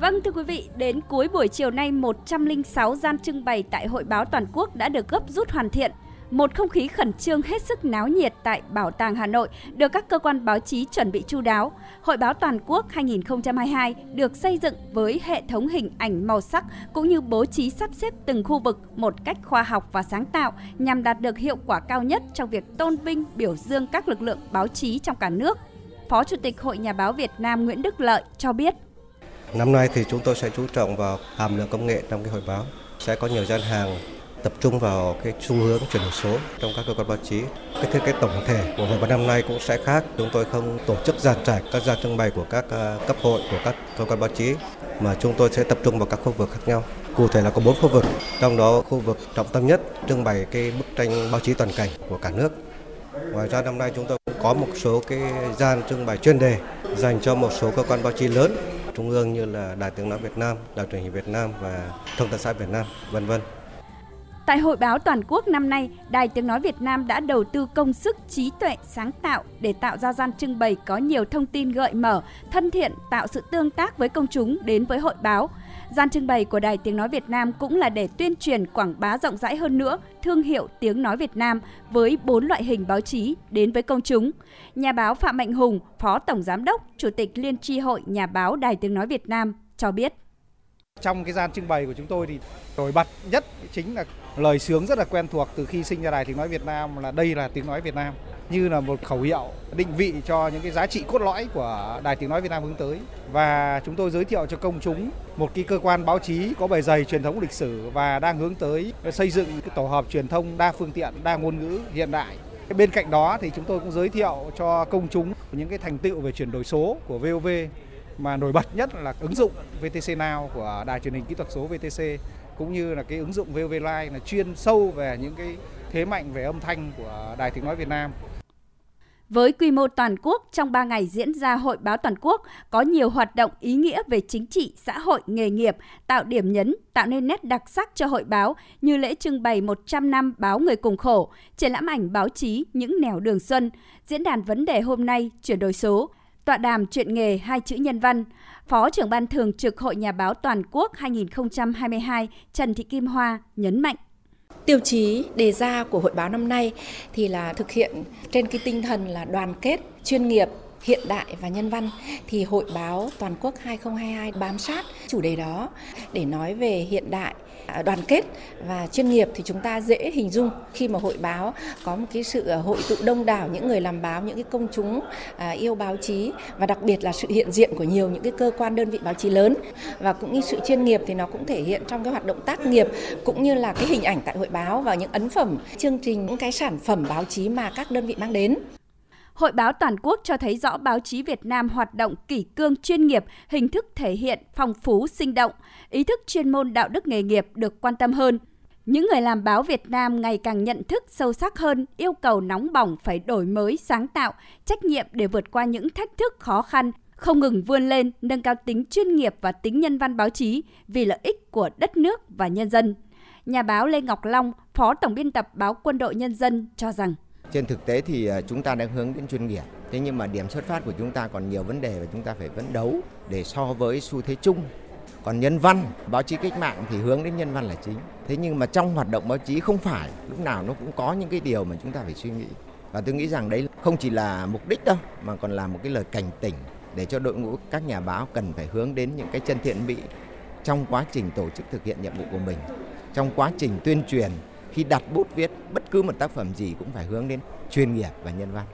Vâng thưa quý vị, đến cuối buổi chiều nay 106 gian trưng bày tại Hội báo toàn quốc đã được gấp rút hoàn thiện. Một không khí khẩn trương hết sức náo nhiệt tại Bảo tàng Hà Nội được các cơ quan báo chí chuẩn bị chu đáo. Hội báo toàn quốc 2022 được xây dựng với hệ thống hình ảnh màu sắc cũng như bố trí sắp xếp từng khu vực một cách khoa học và sáng tạo nhằm đạt được hiệu quả cao nhất trong việc tôn vinh, biểu dương các lực lượng báo chí trong cả nước. Phó Chủ tịch Hội Nhà báo Việt Nam Nguyễn Đức Lợi cho biết. Năm nay thì chúng tôi sẽ chú trọng vào hàm lượng công nghệ trong cái hội báo. Sẽ có nhiều gian hàng tập trung vào cái xu hướng chuyển đổi số trong các cơ quan báo chí. Cái thiết kế tổng thể của hội báo năm nay cũng sẽ khác. Chúng tôi không tổ chức dàn trải các gian trưng bày của các à, cấp hội của các cơ quan báo chí mà chúng tôi sẽ tập trung vào các khu vực khác nhau. Cụ thể là có 4 khu vực, trong đó khu vực trọng tâm nhất trưng bày cái bức tranh báo chí toàn cảnh của cả nước. Ngoài ra năm nay chúng tôi cũng có một số cái gian trưng bày chuyên đề dành cho một số cơ quan báo chí lớn trung ương như là Đài Tiếng nói Việt Nam, Đài truyền hình Việt Nam và Thông tấn xã Việt Nam, vân vân. Tại Hội báo toàn quốc năm nay, Đài Tiếng Nói Việt Nam đã đầu tư công sức trí tuệ sáng tạo để tạo ra gian trưng bày có nhiều thông tin gợi mở, thân thiện, tạo sự tương tác với công chúng đến với hội báo. Gian trưng bày của Đài Tiếng Nói Việt Nam cũng là để tuyên truyền quảng bá rộng rãi hơn nữa thương hiệu Tiếng Nói Việt Nam với bốn loại hình báo chí đến với công chúng. Nhà báo Phạm Mạnh Hùng, Phó Tổng Giám đốc, Chủ tịch Liên tri hội Nhà báo Đài Tiếng Nói Việt Nam cho biết. Trong cái gian trưng bày của chúng tôi thì nổi bật nhất chính là lời sướng rất là quen thuộc từ khi sinh ra Đài Tiếng Nói Việt Nam là đây là Tiếng Nói Việt Nam như là một khẩu hiệu định vị cho những cái giá trị cốt lõi của Đài Tiếng Nói Việt Nam hướng tới và chúng tôi giới thiệu cho công chúng một cái cơ quan báo chí có bề dày truyền thống lịch sử và đang hướng tới xây dựng cái tổ hợp truyền thông đa phương tiện, đa ngôn ngữ hiện đại. Bên cạnh đó thì chúng tôi cũng giới thiệu cho công chúng những cái thành tựu về chuyển đổi số của VOV mà nổi bật nhất là ứng dụng VTC Now của Đài truyền hình kỹ thuật số VTC cũng như là cái ứng dụng VOV Live là chuyên sâu về những cái thế mạnh về âm thanh của Đài Tiếng Nói Việt Nam. Với quy mô toàn quốc, trong 3 ngày diễn ra Hội báo toàn quốc, có nhiều hoạt động ý nghĩa về chính trị, xã hội, nghề nghiệp, tạo điểm nhấn, tạo nên nét đặc sắc cho hội báo như lễ trưng bày 100 năm báo người cùng khổ, triển lãm ảnh báo chí những nẻo đường xuân, diễn đàn vấn đề hôm nay chuyển đổi số, tọa đàm chuyện nghề hai chữ nhân văn. Phó trưởng ban thường trực Hội Nhà báo Toàn quốc 2022 Trần Thị Kim Hoa nhấn mạnh. Tiêu chí đề ra của hội báo năm nay thì là thực hiện trên cái tinh thần là đoàn kết, chuyên nghiệp, hiện đại và nhân văn thì hội báo toàn quốc 2022 bám sát chủ đề đó để nói về hiện đại à, đoàn kết và chuyên nghiệp thì chúng ta dễ hình dung khi mà hội báo có một cái sự à, hội tụ đông đảo những người làm báo, những cái công chúng à, yêu báo chí và đặc biệt là sự hiện diện của nhiều những cái cơ quan đơn vị báo chí lớn và cũng như sự chuyên nghiệp thì nó cũng thể hiện trong cái hoạt động tác nghiệp cũng như là cái hình ảnh tại hội báo và những ấn phẩm, chương trình, những cái sản phẩm báo chí mà các đơn vị mang đến. Hội báo toàn quốc cho thấy rõ báo chí Việt Nam hoạt động kỷ cương chuyên nghiệp, hình thức thể hiện phong phú sinh động, ý thức chuyên môn đạo đức nghề nghiệp được quan tâm hơn. Những người làm báo Việt Nam ngày càng nhận thức sâu sắc hơn yêu cầu nóng bỏng phải đổi mới, sáng tạo, trách nhiệm để vượt qua những thách thức khó khăn, không ngừng vươn lên, nâng cao tính chuyên nghiệp và tính nhân văn báo chí vì lợi ích của đất nước và nhân dân. Nhà báo Lê Ngọc Long, Phó Tổng biên tập báo Quân đội Nhân dân cho rằng trên thực tế thì à, chúng ta đang hướng đến chuyên nghiệp. Thế nhưng mà điểm xuất phát của chúng ta còn nhiều vấn đề và chúng ta phải vấn đấu để so với xu thế chung. Còn nhân văn, báo chí cách mạng thì hướng đến nhân văn là chính. Thế nhưng mà trong hoạt động báo chí không phải lúc nào nó cũng có những cái điều mà chúng ta phải suy nghĩ. Và tôi nghĩ rằng đấy không chỉ là mục đích đâu mà còn là một cái lời cảnh tỉnh để cho đội ngũ các nhà báo cần phải hướng đến những cái chân thiện mỹ trong quá trình tổ chức thực hiện nhiệm vụ của mình, trong quá trình tuyên truyền khi đặt bút viết, bất cứ một tác phẩm gì cũng phải hướng đến chuyên nghiệp và nhân văn.